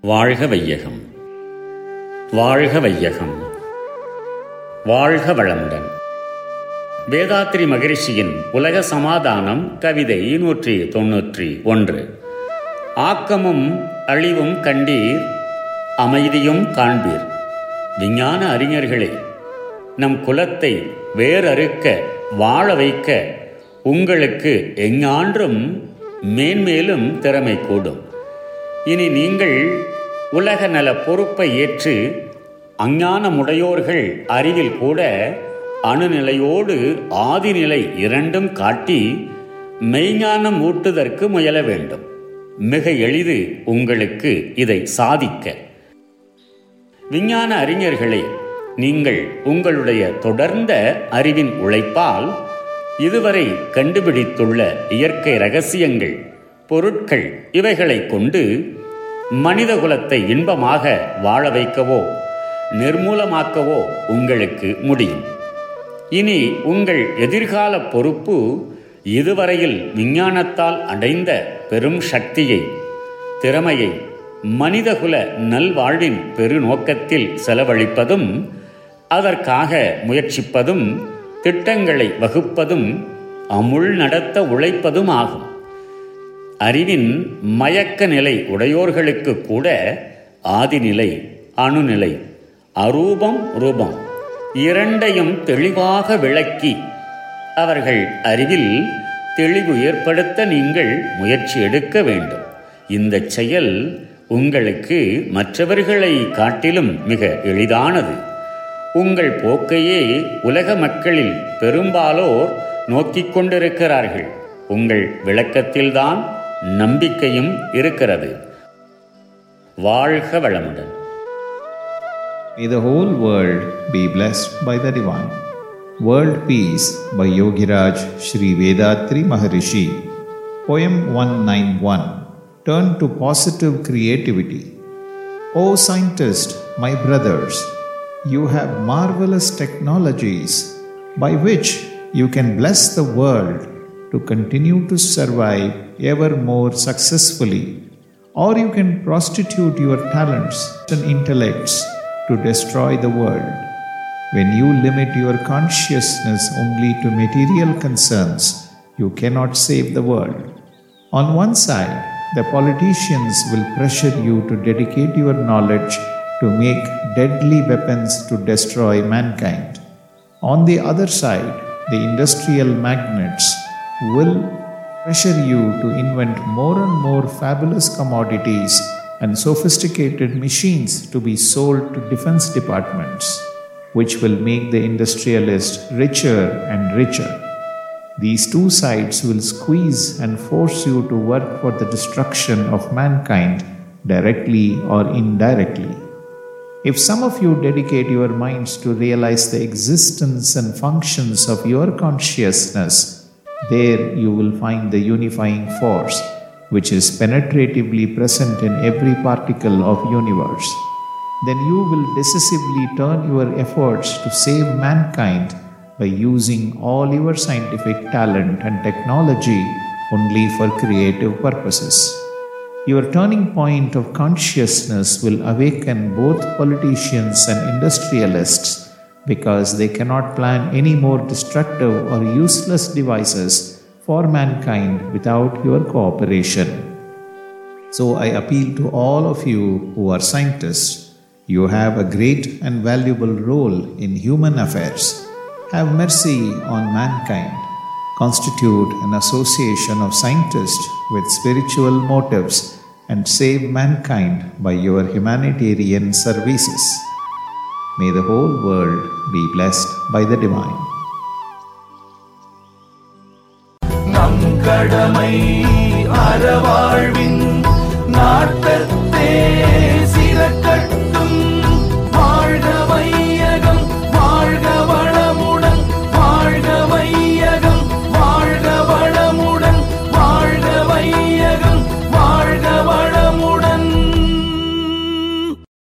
வாழ்க வையகம். வாழ்க வையகம். வாழ்க வளமுடன். வேதாத்ரி மகரிஷியின் உலக சமாதானம் கவிதை நூற்றி தொன்னூற்றி ஒன்று. ஆக்கமும் அழிவும் கண்டீர் அமைதியும் காண்பீர். விஞ்ஞான அறிஞர்களே நம் குலத்தை வேறறுக்க வாழ வைக்க உங்களுக்கு எஞ்ஞான்றும் மேன்மேலும் திறமை கூடும். இனி நீங்கள் உலக நல பொறுப்பை ஏற்று அஞ்ஞானமுடையோர்கள் அறிவில் கூட அணுநிலையோடு ஆதிநிலை இரண்டும் காட்டி மெய்ஞானம் ஊட்டுதற்கு முயல வேண்டும். மிக எளிது உங்களுக்கு இதை சாதிக்க. விஞ்ஞான அறிஞர்களே நீங்கள் உங்களுடைய தொடர்ந்த அறிவின் உழைப்பால் இதுவரை கண்டுபிடித்துள்ள இயற்கை ரகசியங்கள் பொருட்கள் இவைகளை கொண்டு மனித குலத்தை இன்பமாக வாழ வைக்கவோ நிர்மூலமாக்கவோ உங்களுக்கு முடியும். இனி உங்கள் எதிர்கால பொறுப்பு இதுவரையில் விஞ்ஞானத்தால் அடைந்த பெரும் சக்தியை திறமையை மனிதகுல நல்வாழ்வின் பெருநோக்கத்தில் செலவழிப்பதும் அதற்காக முயற்சிப்பதும் திட்டங்களை வகுப்பதும் அமுள் நடத்த உழைப்பதும் ஆகும். அறிவின் மயக்க நிலை உடையோர்களுக்கு கூட ஆதிநிலை அணுநிலை அரூபம் ரூபம் இரண்டையும் தெளிவாக விளக்கி அவர்கள் அறிவில் தெளிவு ஏற்படுத்த நீங்கள் முயற்சி எடுக்க வேண்டும். இந்த செயல் உங்களுக்கு மற்றவர்களை காட்டிலும் மிக எளிதானது. உங்கள் போக்கையே உலக மக்களில் பெரும்பாலோர் நோக்கிக் கொண்டிருக்கிறார்கள். உங்கள் விளக்கத்தில்தான் நம்பிக்கையும் இருக்கிறது வாழ்க வளமுடன் May the whole world be blessed by the divine. World Peace by Yogiraj Sri Vethathiri Maharishi. Poem 191 Turn to Positive Creativity. O scientist, my brothers, you have marvelous technologies by which you can bless the world to continue to survive ever more successfully, or you can prostitute your talents and intellects to destroy the world. When you limit your consciousness only to material concerns, you cannot save the world. On one side, the politicians will pressure you to dedicate your knowledge to make deadly weapons to destroy mankind. On the other side, the industrial magnates will pressure you to invent more and more fabulous commodities and sophisticated machines to be sold to defense departments, which will make the industrialist richer and richer. These two sides will squeeze and force you to work for the destruction of mankind directly or indirectly. If some of you dedicate your minds to realize the existence and functions of your consciousness, there you will find the unifying force which is penetratively present in every particle of universe. Then you will decisively turn your efforts to save mankind by using all your scientific talent and technology only for creative purposes. Your turning point of consciousness will awaken both politicians and industrialists because they cannot plan any more destructive or useless devices for mankind without your cooperation. So I appeal to all of you who are scientists. You have a great and valuable role in human affairs. Have mercy on mankind. Constitute an association of scientists with spiritual motives and save mankind by your humanitarian services. May the whole world be blessed by the divine. நம் கடமை அறவாழ்வின் நாட்டத்தே